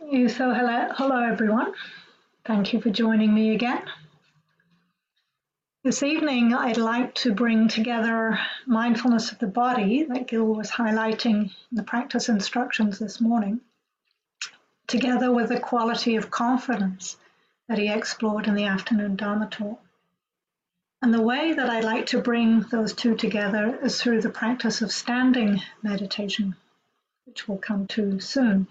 So hello, hello everyone. Thank you for joining me again. This evening, I'd like to bring together mindfulness of the body that Gil was highlighting in the practice instructions this morning, together with the quality of confidence that he explored in the afternoon Dharma talk. And the way that I'd like to bring those two together is through the practice of standing meditation, which we'll come to soon.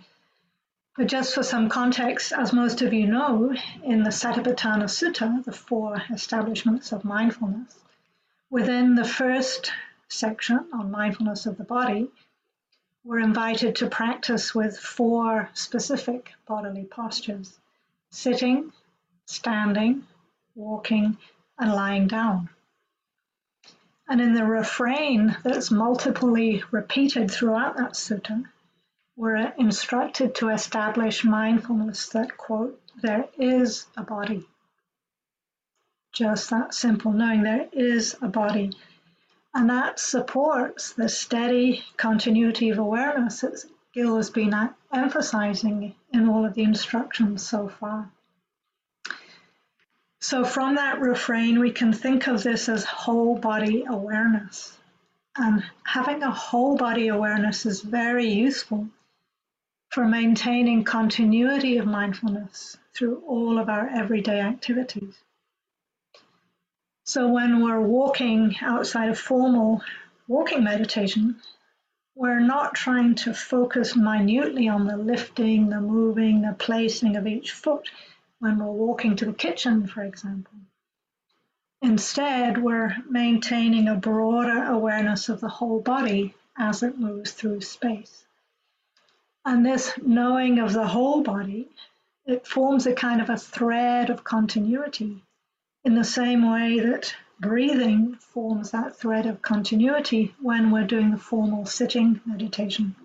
But just for some context, as most of you know, in the Satipatthana Sutta, the four establishments of mindfulness, within the first section on mindfulness of the body, we're invited to practice with four specific bodily postures sitting, standing, walking, and lying down. And in the refrain that's multiply repeated throughout that sutta, we're instructed to establish mindfulness that, quote, there is a body. Just that simple, knowing there is a body. And that supports the steady continuity of awareness that Gil has been emphasizing in all of the instructions so far. So from that refrain, we can think of this as whole body awareness. And having a whole body awareness is very useful for maintaining continuity of mindfulness through all of our everyday activities. So when we're walking outside of formal walking meditation, we're not trying to focus minutely on the lifting, the moving, the placing of each foot when we're walking to the kitchen, for example. Instead, we're maintaining a broader awareness of the whole body as it moves through space. And this knowing of the whole body, it forms a kind of a thread of continuity in the same way that breathing forms that thread of continuity when we're doing the formal sitting meditation.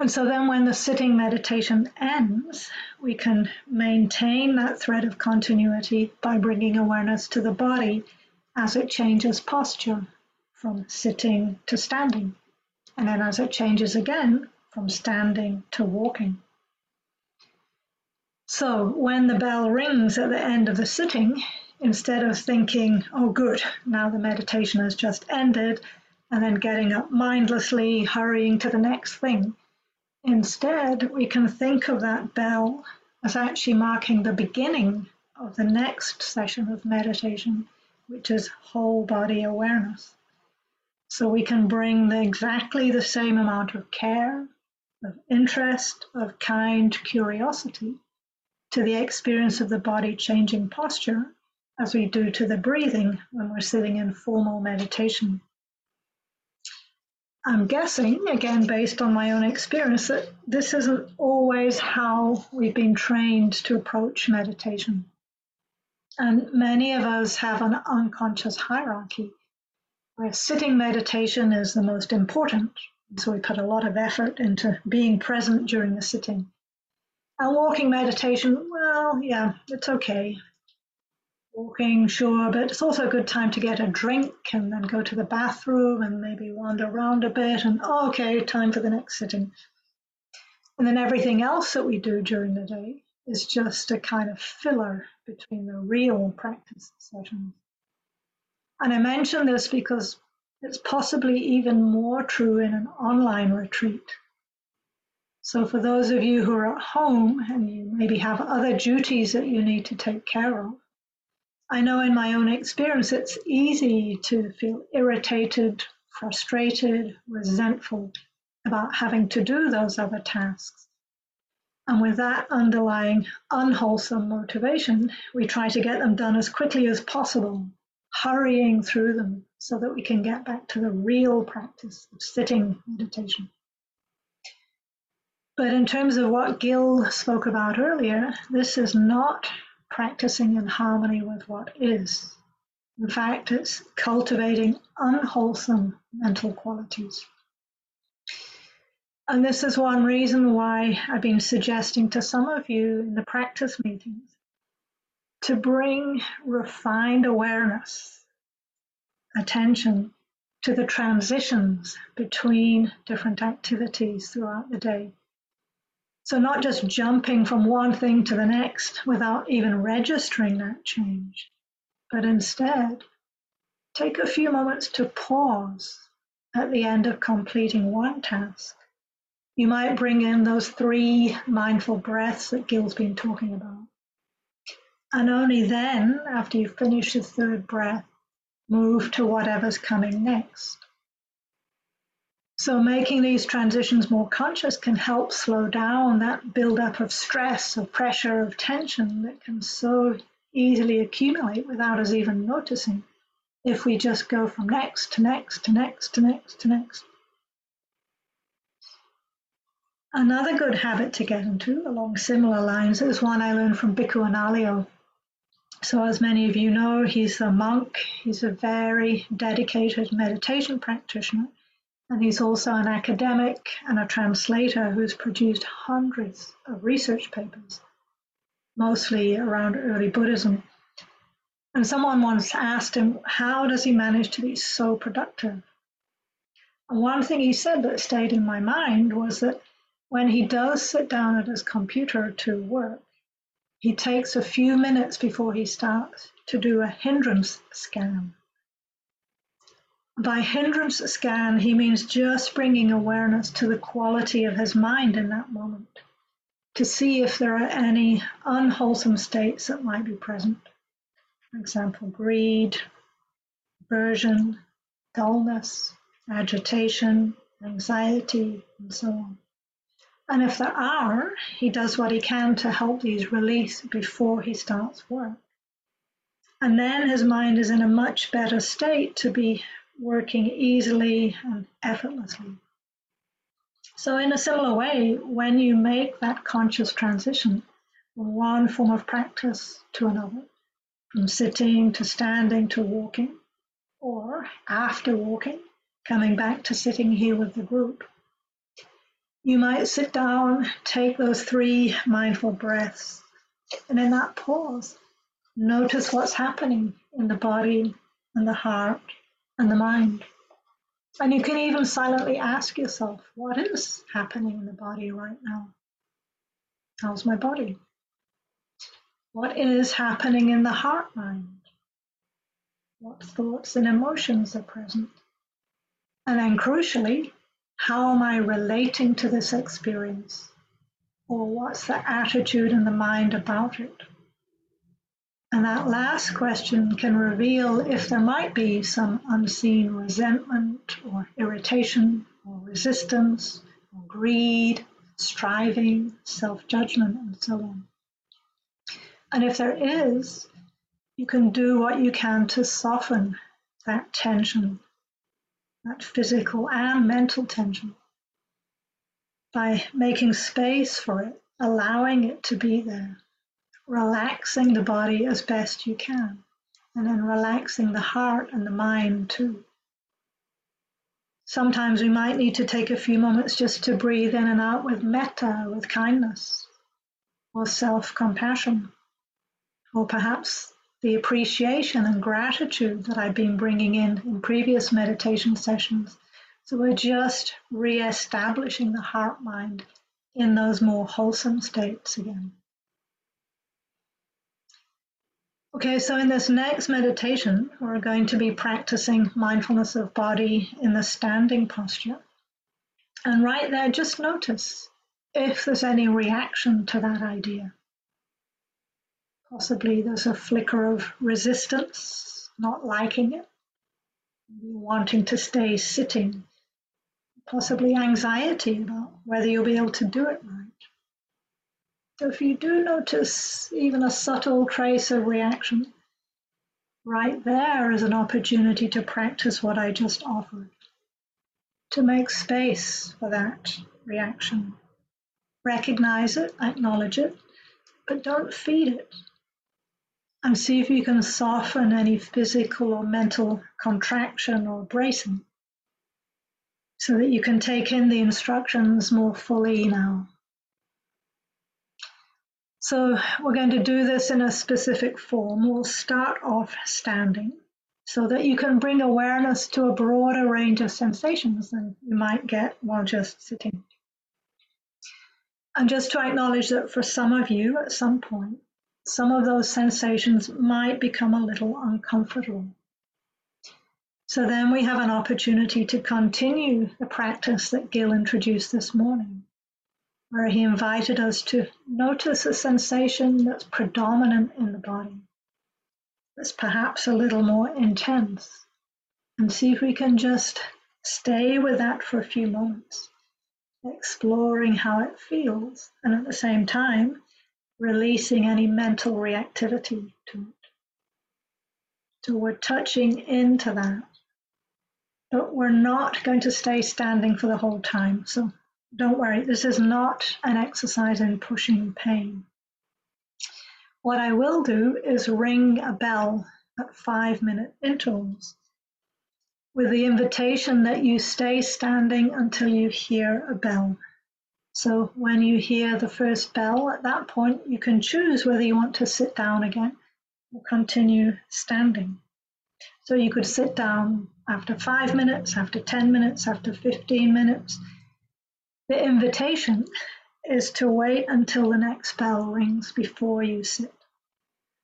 And so then when the sitting meditation ends, we can maintain that thread of continuity by bringing awareness to the body as it changes posture from sitting to standing. And then as it changes again from standing to walking. So when the bell rings at the end of the sitting, instead of thinking, oh, good, now the meditation has just ended, and then getting up mindlessly, hurrying to the next thing, Instead, we can think of that bell as actually marking the beginning of the next session of meditation, which is whole body awareness. So we can bring the, exactly the same amount of care, of interest, of kind curiosity to the experience of the body changing posture as we do to the breathing when we're sitting in formal meditation. I'm guessing, again based on my own experience, that this isn't always how we've been trained to approach meditation. And many of us have an unconscious hierarchy where sitting meditation is the most important. So we put a lot of effort into being present during the sitting. And walking meditation, well, yeah, it's okay walking, sure, but it's also a good time to get a drink and then go to the bathroom and maybe wander around a bit and, oh, okay, time for the next sitting. And then everything else that we do during the day is just a kind of filler between the real practice sessions. And I mention this because it's possibly even more true in an online retreat. So for those of you who are at home and you maybe have other duties that you need to take care of, I know in my own experience it's easy to feel irritated, frustrated, resentful about having to do those other tasks. And with that underlying unwholesome motivation, we try to get them done as quickly as possible, hurrying through them so that we can get back to the real practice of sitting meditation. But in terms of what Gil spoke about earlier, this is not practicing in harmony with what is. In fact, it's cultivating unwholesome mental qualities. And this is one reason why I've been suggesting to some of you in the practice meetings to bring refined awareness, attention to the transitions between different activities throughout the day. So, not just jumping from one thing to the next without even registering that change, but instead take a few moments to pause at the end of completing one task. You might bring in those three mindful breaths that Gil's been talking about. And only then, after you finish the third breath, move to whatever's coming next. So making these transitions more conscious can help slow down that buildup of stress, of pressure, of tension that can so easily accumulate without us even noticing if we just go from next to next to next to next to next. Another good habit to get into along similar lines is one I learned from Bhikkhu Analayo. So as many of you know, he's a monk, he's a very dedicated meditation practitioner and he's also an academic and a translator who's produced hundreds of research papers, mostly around early Buddhism. And someone once asked him, how does he manage to be so productive? And one thing he said that stayed in my mind was that when he does sit down at his computer to work, he takes a few minutes before he starts to do a hindrance scan. By hindrance scan, he means just bringing awareness to the quality of his mind in that moment, to see if there are any unwholesome states that might be present. For example, greed, aversion, dullness, agitation, anxiety, and so on. And if there are, he does what he can to help these release before he starts work. And then his mind is in a much better state to be working easily and effortlessly. So, in a similar way, when you make that conscious transition from one form of practice to another, from sitting to standing to walking, or after walking, coming back to sitting here with the group, you might sit down, take those three mindful breaths, and in that pause, notice what's happening in the body and the heart and the mind. And you can even silently ask yourself, what is happening in the body right now? How's my body? What is happening in the heart mind? What thoughts and emotions are present? And then crucially, how am I relating to this experience? Or what's the attitude in the mind about it? And that last question can reveal if there might be some unseen resentment or irritation or resistance or greed, striving, self judgment, and so on. And if there is, you can do what you can to soften that tension, that physical and mental tension, by making space for it, allowing it to be there relaxing the body as best you can, and then relaxing the heart and the mind too. Sometimes we might need to take a few moments just to breathe in and out with metta, with kindness, or self compassion, or perhaps the appreciation and gratitude that I've been bringing in in previous meditation sessions. So we're just re establishing the heart mind in those more wholesome states again. Okay, so in this next meditation, we're going to be practicing mindfulness of body in the standing posture. And right there, just notice if there's any reaction to that idea. Possibly there's a flicker of resistance, not liking it, wanting to stay sitting, possibly anxiety about whether you'll be able to do it right. So if you do notice even a subtle trace of reaction, right there is an opportunity to practice what I just offered, to make space for that reaction. Recognize it, acknowledge it, but don't feed it. And see if you can soften any physical or mental contraction or bracing so that you can take in the instructions more fully now. So we're going to do this in a specific form. We'll start off standing so that you can bring awareness to a broader range of sensations than you might get while just sitting. And just to acknowledge that for some of you at some point, some of those sensations might become a little uncomfortable. So then we have an opportunity to continue the practice that Gil introduced this morning, where he invited us to notice a sensation that's predominant in the body, that's perhaps a little more intense, and see if we can just stay with that for a few moments exploring how it feels, and at the same time, releasing any mental reactivity to it. So we're touching into that. But we're not going to stay standing for the whole time. So don't worry, this is not an exercise in pushing pain. What I will do is ring a bell at five minute intervals with the invitation that you stay standing until you hear a bell. So when you hear the first bell, at that point, you can choose whether you want to sit down again or continue standing. So you could sit down after five minutes, after 10 minutes, after 15 minutes. The invitation is to wait until the next bell rings before you sit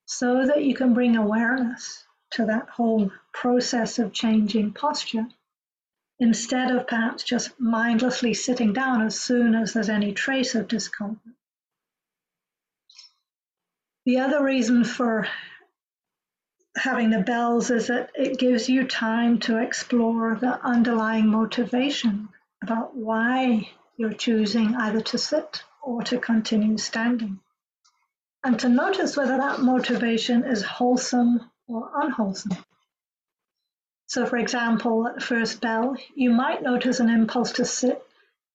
so that you can bring awareness to that whole process of changing posture instead of perhaps just mindlessly sitting down as soon as there's any trace of discomfort. The other reason for having the bells is that it gives you time to explore the underlying motivation about why you're choosing either to sit or to continue standing. And to notice whether that motivation is wholesome or unwholesome. So, for example, at the first bell, you might notice an impulse to sit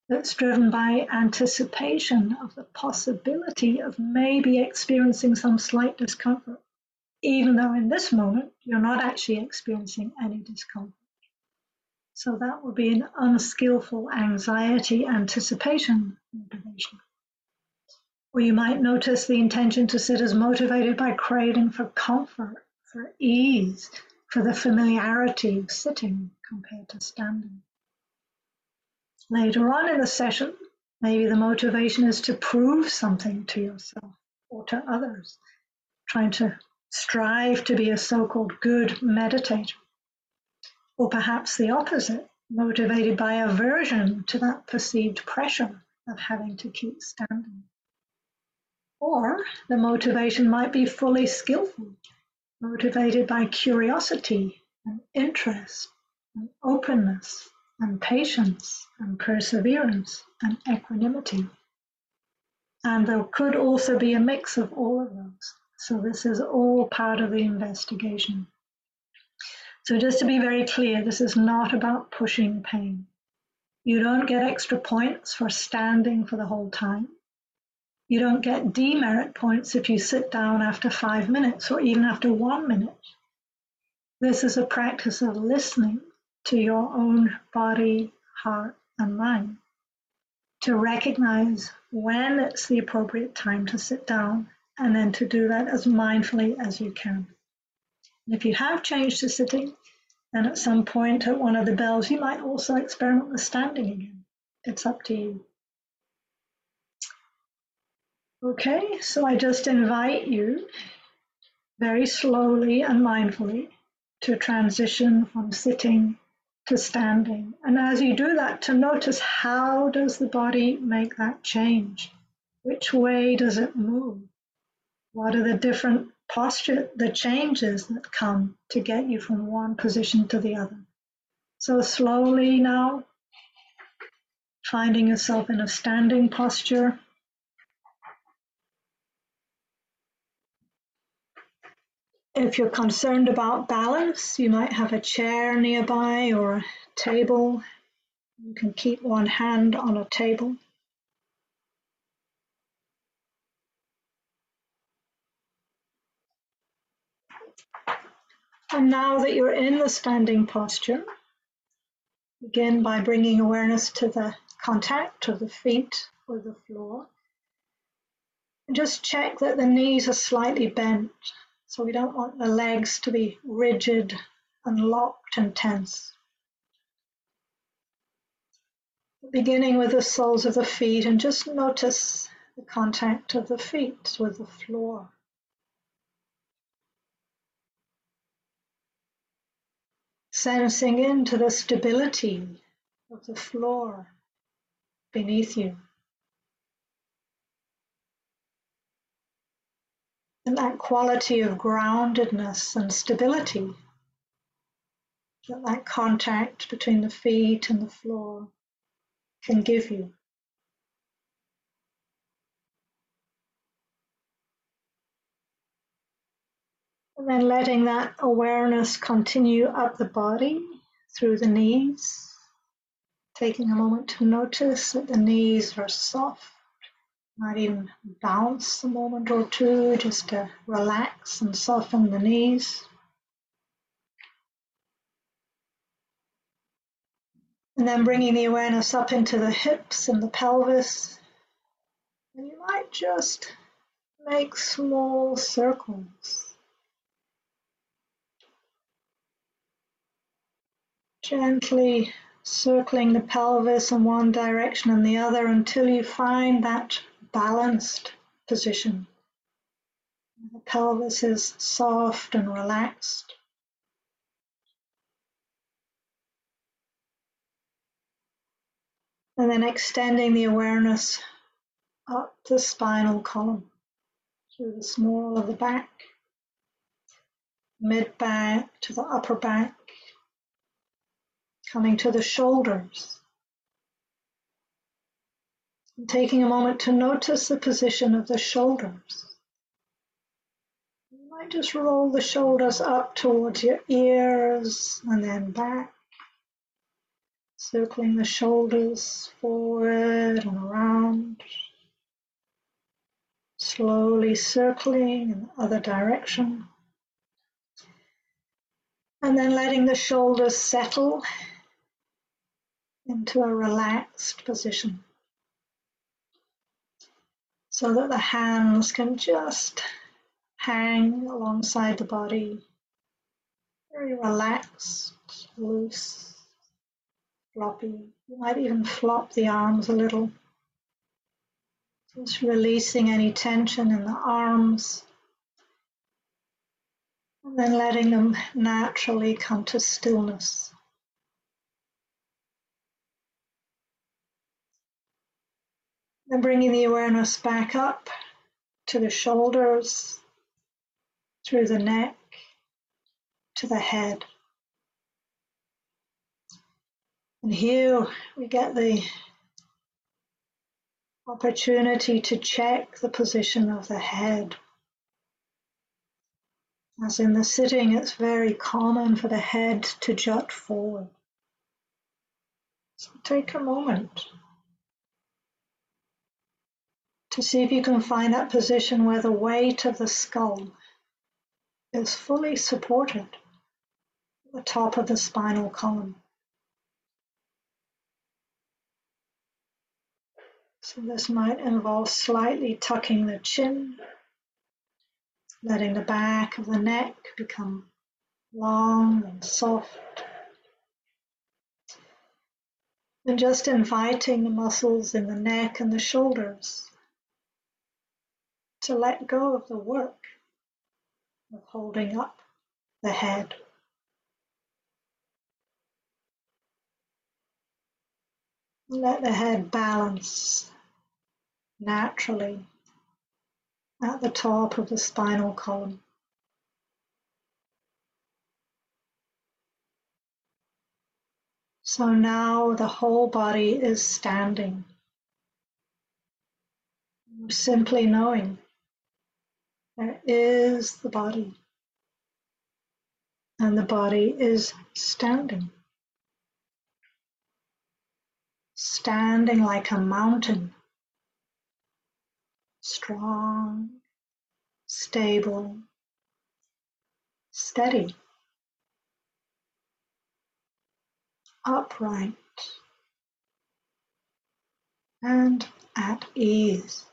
that's driven by anticipation of the possibility of maybe experiencing some slight discomfort, even though in this moment you're not actually experiencing any discomfort. So that would be an unskillful anxiety anticipation motivation. Or you might notice the intention to sit as motivated by craving for comfort for ease, for the familiarity of sitting compared to standing. Later on in the session, maybe the motivation is to prove something to yourself or to others, trying to strive to be a so-called good meditator. Or perhaps the opposite, motivated by aversion to that perceived pressure of having to keep standing. Or the motivation might be fully skillful, motivated by curiosity and interest and openness and patience and perseverance and equanimity. And there could also be a mix of all of those. So this is all part of the investigation. So just to be very clear, this is not about pushing pain. You don't get extra points for standing for the whole time. You don't get demerit points if you sit down after five minutes or even after one minute. This is a practice of listening to your own body, heart, and mind to recognize when it's the appropriate time to sit down and then to do that as mindfully as you can. If you have changed to sitting, then at some point at one of the bells, you might also experiment with standing again. It's up to you. Okay, so I just invite you very slowly and mindfully to transition from sitting to standing. And as you do that, to notice how does the body make that change? Which way does it move? What are the different posture, the changes that come to get you from one position to the other? So slowly now, finding yourself in a standing posture, If you're concerned about balance, you might have a chair nearby or a table. You can keep one hand on a table. And now that you're in the standing posture, begin by bringing awareness to the contact of the feet with the floor. Just check that the knees are slightly bent so we don't want the legs to be rigid and locked and tense. Beginning with the soles of the feet and just notice the contact of the feet with the floor. Sensing into the stability of the floor beneath you. That quality of groundedness and stability that that contact between the feet and the floor can give you. And then letting that awareness continue up the body through the knees. Taking a moment to notice that the knees are soft. Might even bounce a moment or two just to relax and soften the knees. And then bringing the awareness up into the hips and the pelvis. And you might just make small circles. Gently circling the pelvis in one direction and the other until you find that balanced position. The pelvis is soft and relaxed. And then extending the awareness up the spinal column through the small of the back, mid back to the upper back, coming to the shoulders. Taking a moment to notice the position of the shoulders. You might just roll the shoulders up towards your ears and then back circling the shoulders forward and around, slowly circling in the other direction, and then letting the shoulders settle into a relaxed position so that the hands can just hang alongside the body, very relaxed, loose floppy. You might even flop the arms a little. Just releasing any tension in the arms. And then letting them naturally come to stillness. Then bringing the awareness back up to the shoulders, through the neck, to the head. And here we get the opportunity to check the position of the head. As in the sitting, it's very common for the head to jut forward. So take a moment to see if you can find that position where the weight of the skull is fully supported at the top of the spinal column. So this might involve slightly tucking the chin, letting the back of the neck become long and soft. And just inviting the muscles in the neck and the shoulders to let go of the work of holding up the head. Let the head balance naturally at the top of the spinal column. So now the whole body is standing. Simply knowing there is the body, and the body is standing. Standing like a mountain strong, stable, steady, upright, and at ease.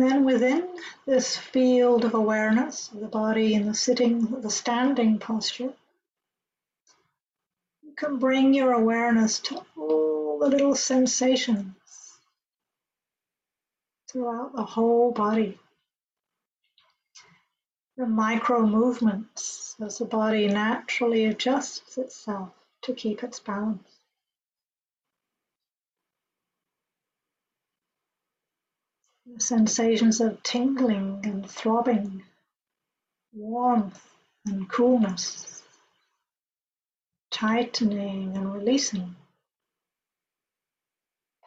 And then within this field of awareness of the body in the sitting, the standing posture, you can bring your awareness to all the little sensations throughout the whole body. The micro movements as the body naturally adjusts itself to keep its balance. Sensations of tingling and throbbing, warmth and coolness, tightening and releasing,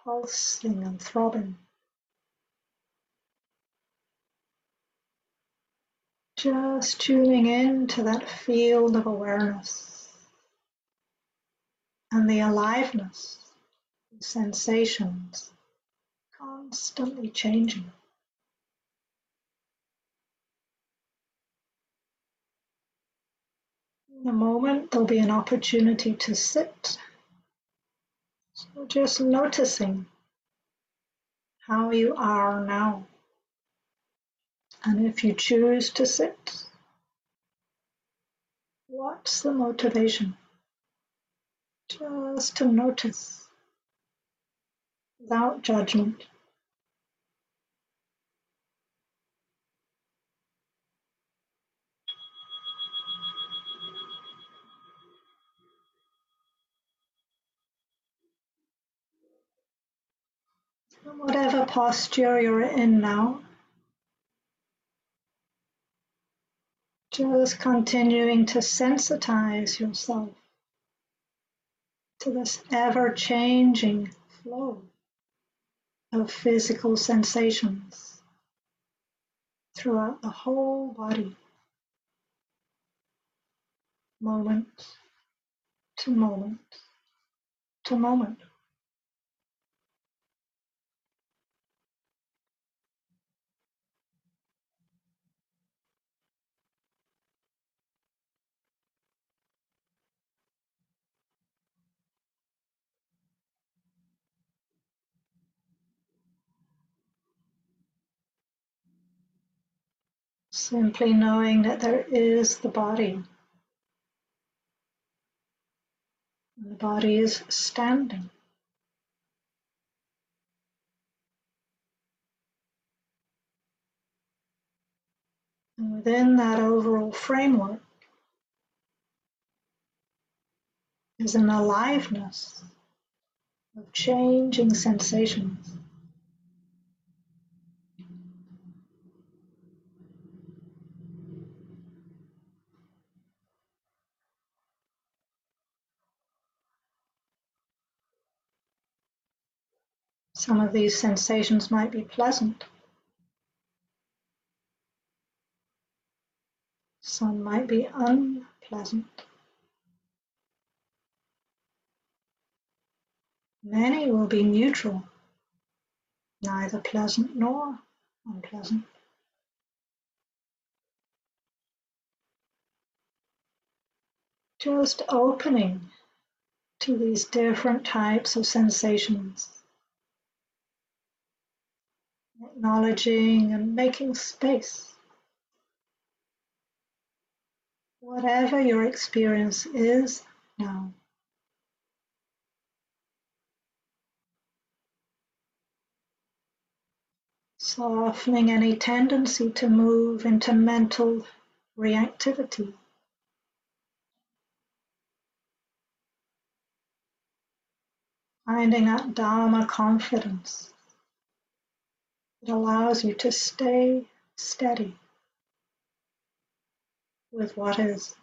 pulsing and throbbing. Just tuning in to that field of awareness and the aliveness, the sensations constantly changing. In a moment, there'll be an opportunity to sit. So just noticing how you are now. And if you choose to sit, what's the motivation? Just to notice without judgment. Whatever posture you're in now, just continuing to sensitize yourself to this ever changing flow of physical sensations throughout the whole body, moment to moment to moment. Simply knowing that there is the body. The body is standing. And within that overall framework is an aliveness of changing sensations. Some of these sensations might be pleasant. Some might be unpleasant. Many will be neutral, neither pleasant nor unpleasant. Just opening to these different types of sensations acknowledging and making space. Whatever your experience is now. Softening any tendency to move into mental reactivity. Finding that Dharma confidence. It allows you to stay steady with what is.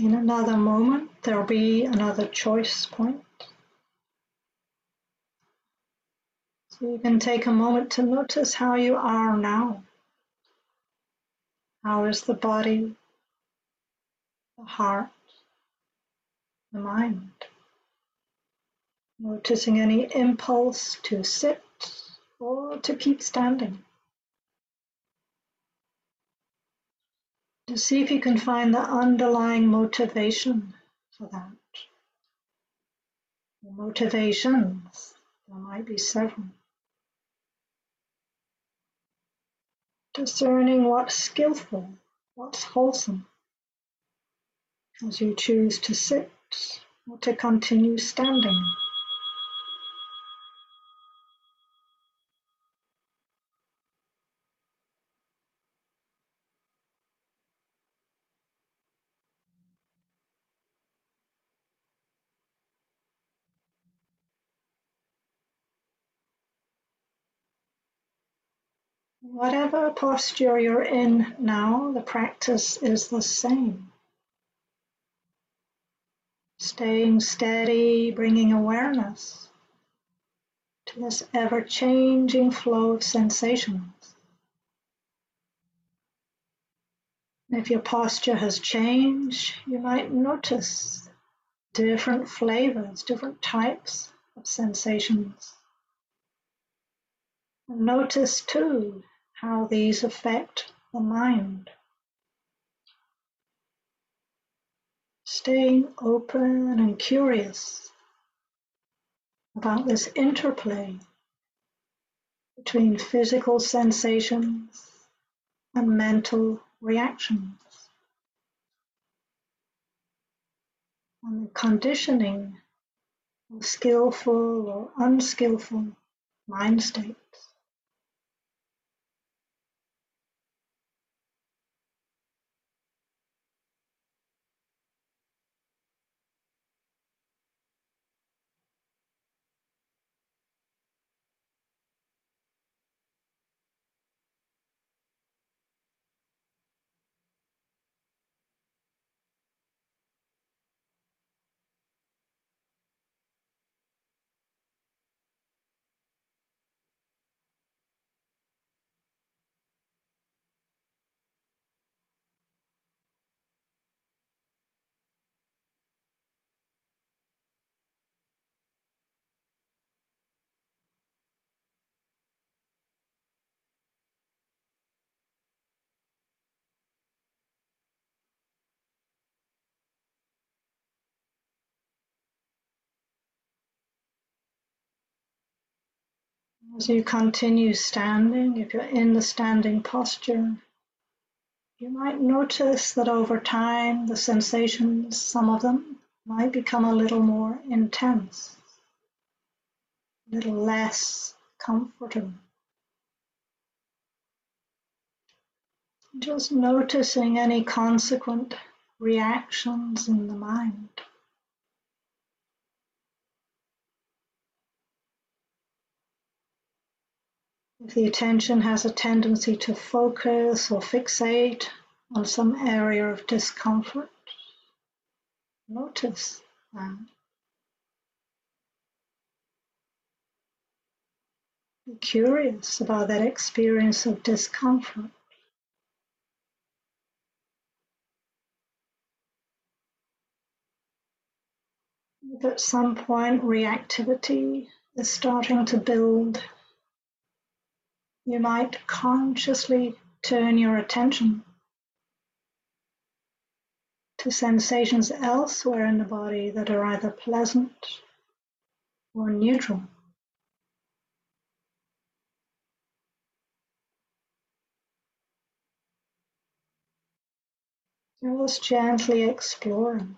In another moment, there'll be another choice point. So you can take a moment to notice how you are now. How is the body, the heart, the mind? Noticing any impulse to sit or to keep standing. To see if you can find the underlying motivation for that. The motivations, there might be several. discerning what's skillful, what's wholesome, as you choose to sit or to continue standing. Whatever posture you're in now, the practice is the same. Staying steady, bringing awareness to this ever changing flow of sensations. If your posture has changed, you might notice different flavors, different types of sensations. Notice too how these affect the mind. Staying open and curious about this interplay between physical sensations and mental reactions. And the conditioning of skillful or unskillful mind states. As you continue standing, if you're in the standing posture, you might notice that over time the sensations, some of them, might become a little more intense, a little less comfortable. Just noticing any consequent reactions in the mind. The attention has a tendency to focus or fixate on some area of discomfort, notice that. Be curious about that experience of discomfort. If at some point reactivity is starting to build you might consciously turn your attention to sensations elsewhere in the body that are either pleasant or neutral. Just gently exploring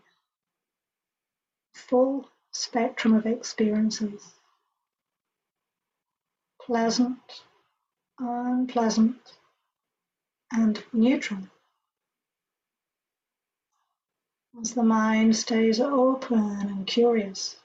the full spectrum of experiences, pleasant unpleasant, and neutral. As the mind stays open and curious.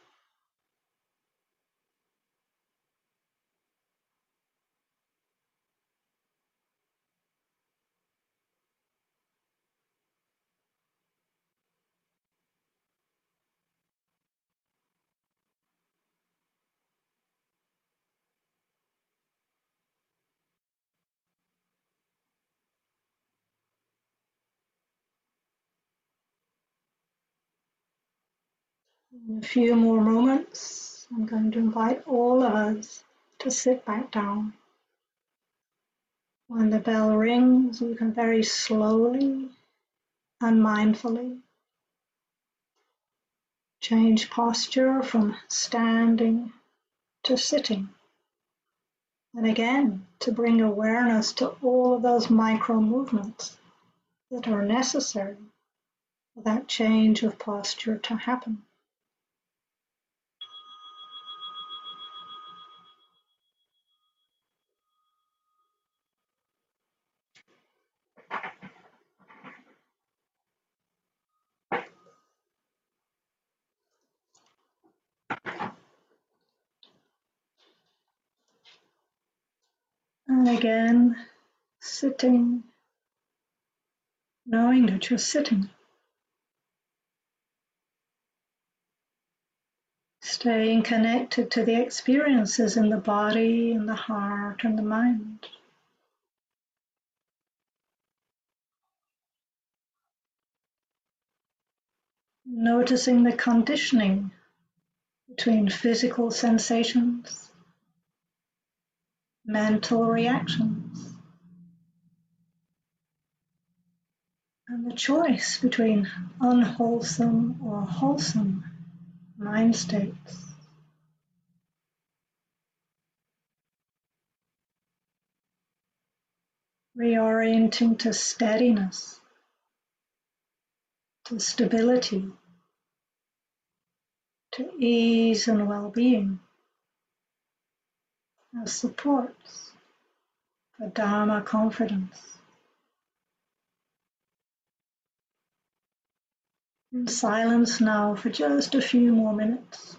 In a few more moments, I'm going to invite all of us to sit back down. When the bell rings, you can very slowly and mindfully change posture from standing to sitting. And again, to bring awareness to all of those micro movements that are necessary for that change of posture to happen. And again, sitting, knowing that you're sitting. Staying connected to the experiences in the body, in the heart, and the mind. Noticing the conditioning between physical sensations, mental reactions, the choice between unwholesome or wholesome mind states. Reorienting to steadiness, to stability, to ease and well-being as supports for Dharma confidence. Silence now for just a few more minutes.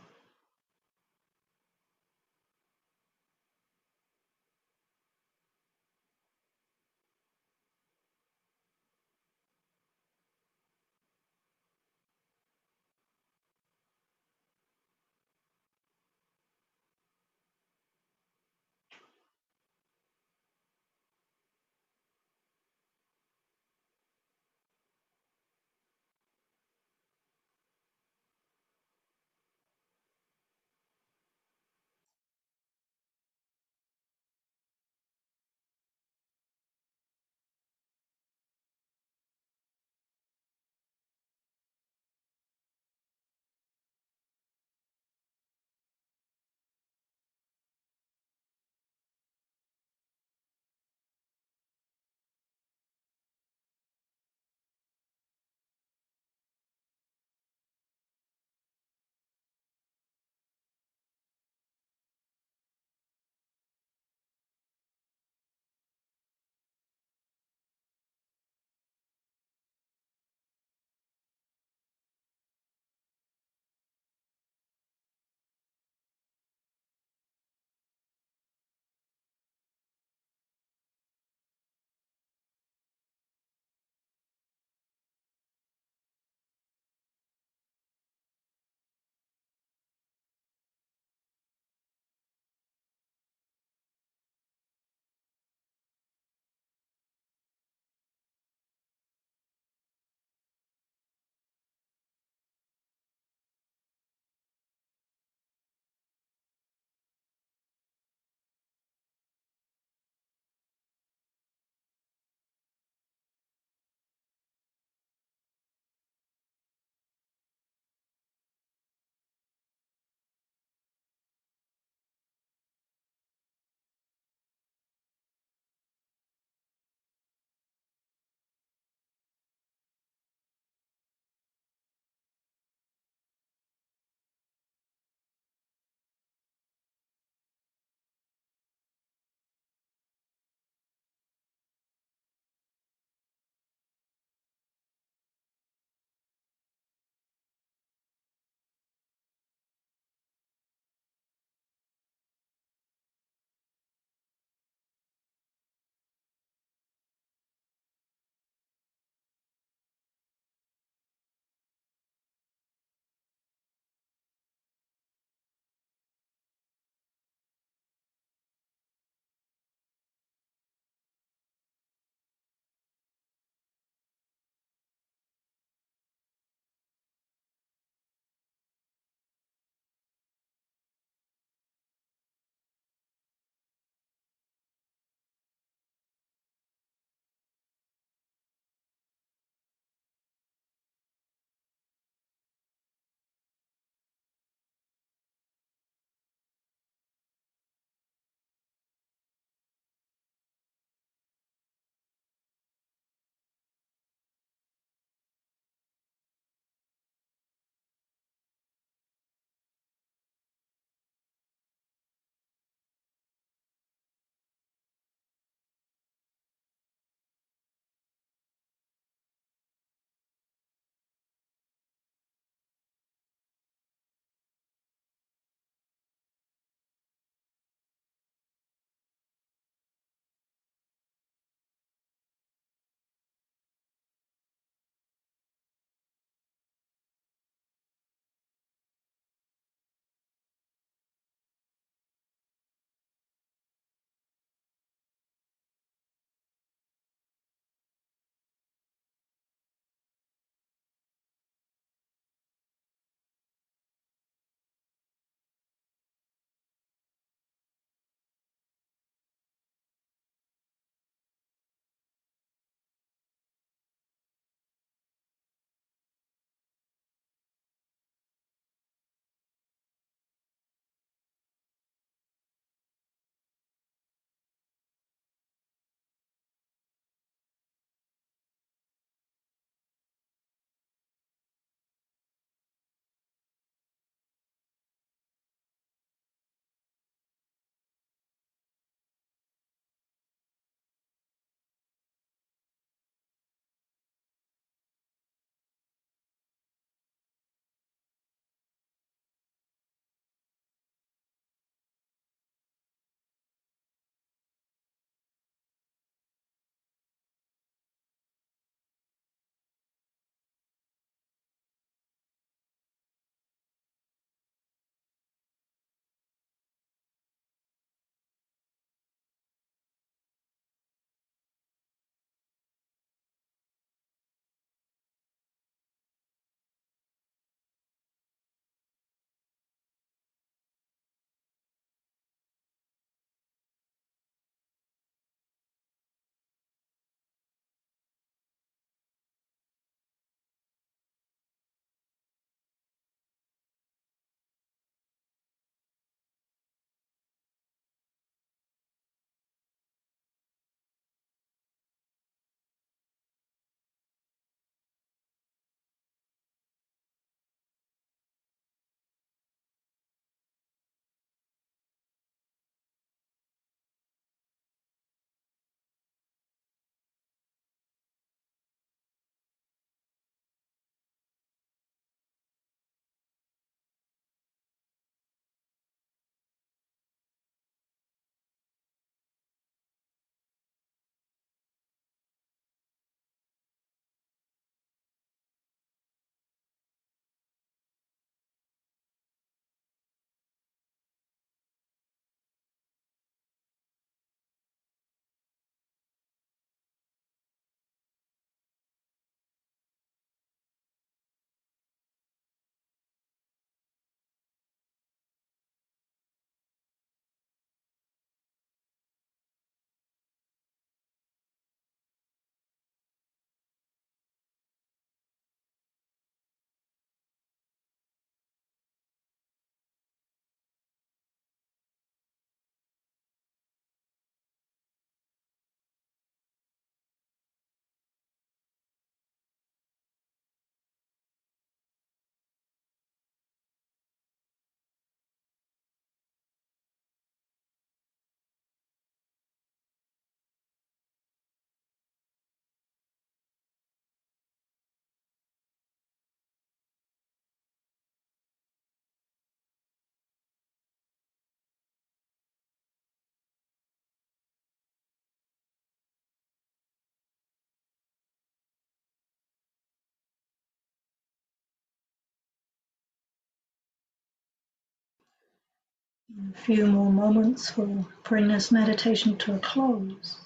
A few more moments will bring this meditation to a close.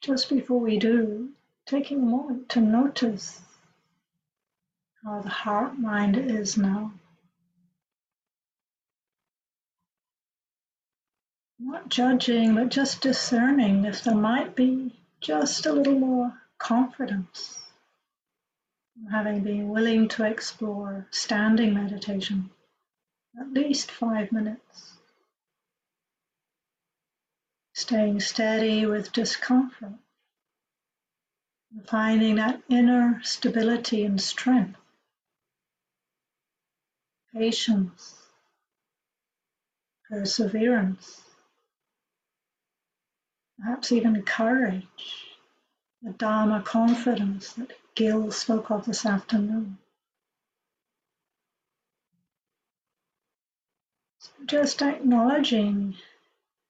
Just before we do, taking a moment to notice how the heart mind is now. Not judging, but just discerning if there might be just a little more confidence. Having been willing to explore standing meditation at least five minutes. Staying steady with discomfort. Finding that inner stability and strength. Patience. Perseverance. Perhaps even courage. The Dharma confidence that Gil spoke of this afternoon. Just acknowledging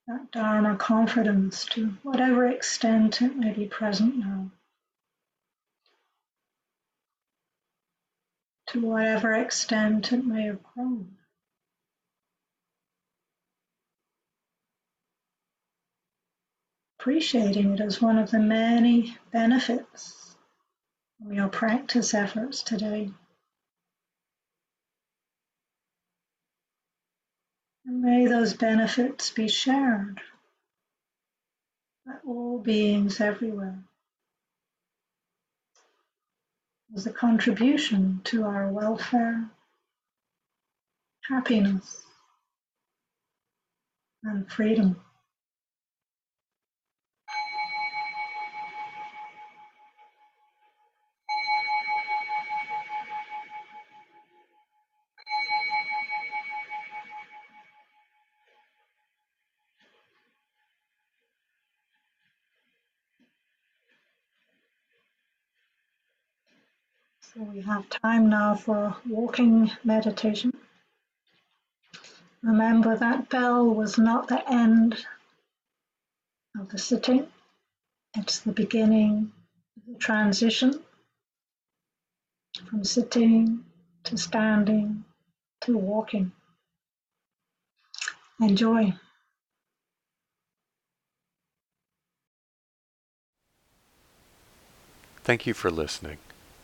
that Dharma confidence to whatever extent it may be present now. To whatever extent it may have grown. Appreciating it as one of the many benefits of your practice efforts today. May those benefits be shared by all beings everywhere as a contribution to our welfare, happiness, and freedom. So we have time now for walking meditation. Remember that bell was not the end of the sitting, it's the beginning of the transition from sitting to standing to walking. Enjoy. Thank you for listening.